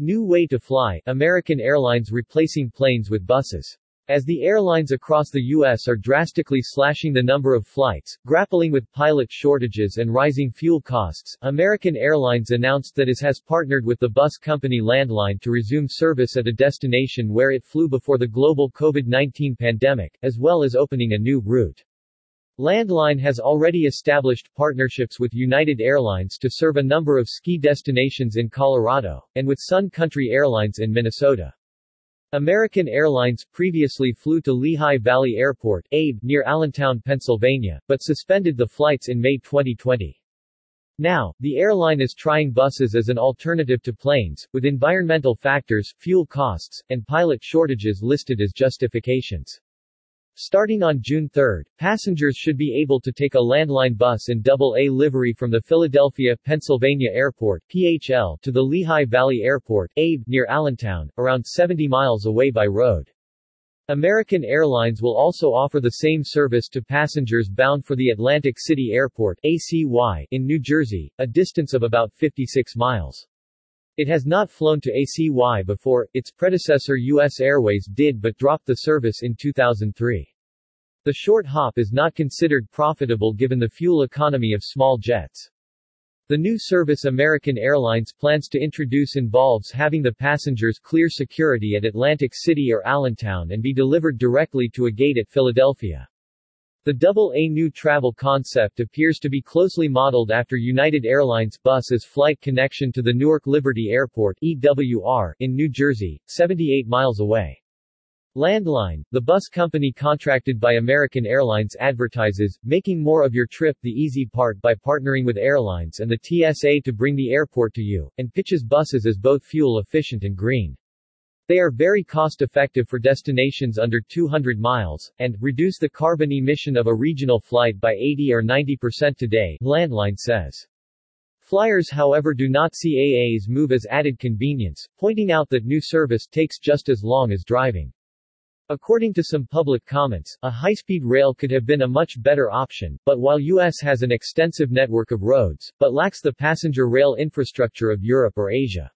New way to fly, American Airlines replacing planes with buses. As the airlines across the U.S. are drastically slashing the number of flights, grappling with pilot shortages and rising fuel costs, American Airlines announced that it has partnered with the bus company Landline to resume service at a destination where it flew before the global COVID-19 pandemic, as well as opening a new route. Landline has already established partnerships with United Airlines to serve a number of ski destinations in Colorado, and with Sun Country Airlines in Minnesota. American Airlines previously flew to Lehigh Valley Airport, Abe, near Allentown, Pennsylvania, but suspended the flights in May 2020. Now, the airline is trying buses as an alternative to planes, with environmental factors, fuel costs, and pilot shortages listed as justifications. Starting on June 3, passengers should be able to take a landline bus in AA livery from the Philadelphia, Pennsylvania Airport PHL to the Lehigh Valley Airport ABE near Allentown, around 70 miles away by road. American Airlines will also offer the same service to passengers bound for the Atlantic City Airport ACY in New Jersey, a distance of about 56 miles. It has not flown to ACY before, its predecessor U.S. Airways did but dropped the service in 2003. The short hop is not considered profitable given the fuel economy of small jets. The new service American Airlines plans to introduce involves having the passengers clear security at Atlantic City or Allentown and be delivered directly to a gate at Philadelphia. The double-A new travel concept appears to be closely modeled after United Airlines bus's flight connection to the Newark Liberty Airport EWR in New Jersey, 78 miles away. Landline, the bus company contracted by American Airlines advertises, making more of your trip the easy part by partnering with airlines and the TSA to bring the airport to you, and pitches buses as both fuel efficient and green. They are very cost-effective for destinations under 200 miles, and reduce the carbon emission of a regional flight by 80 or 90% today, Landline says. Flyers however do not see AA's move as added convenience, pointing out that new service takes just as long as driving. According to some public comments, a high-speed rail could have been a much better option, but while US has an extensive network of roads, but lacks the passenger rail infrastructure of Europe or Asia.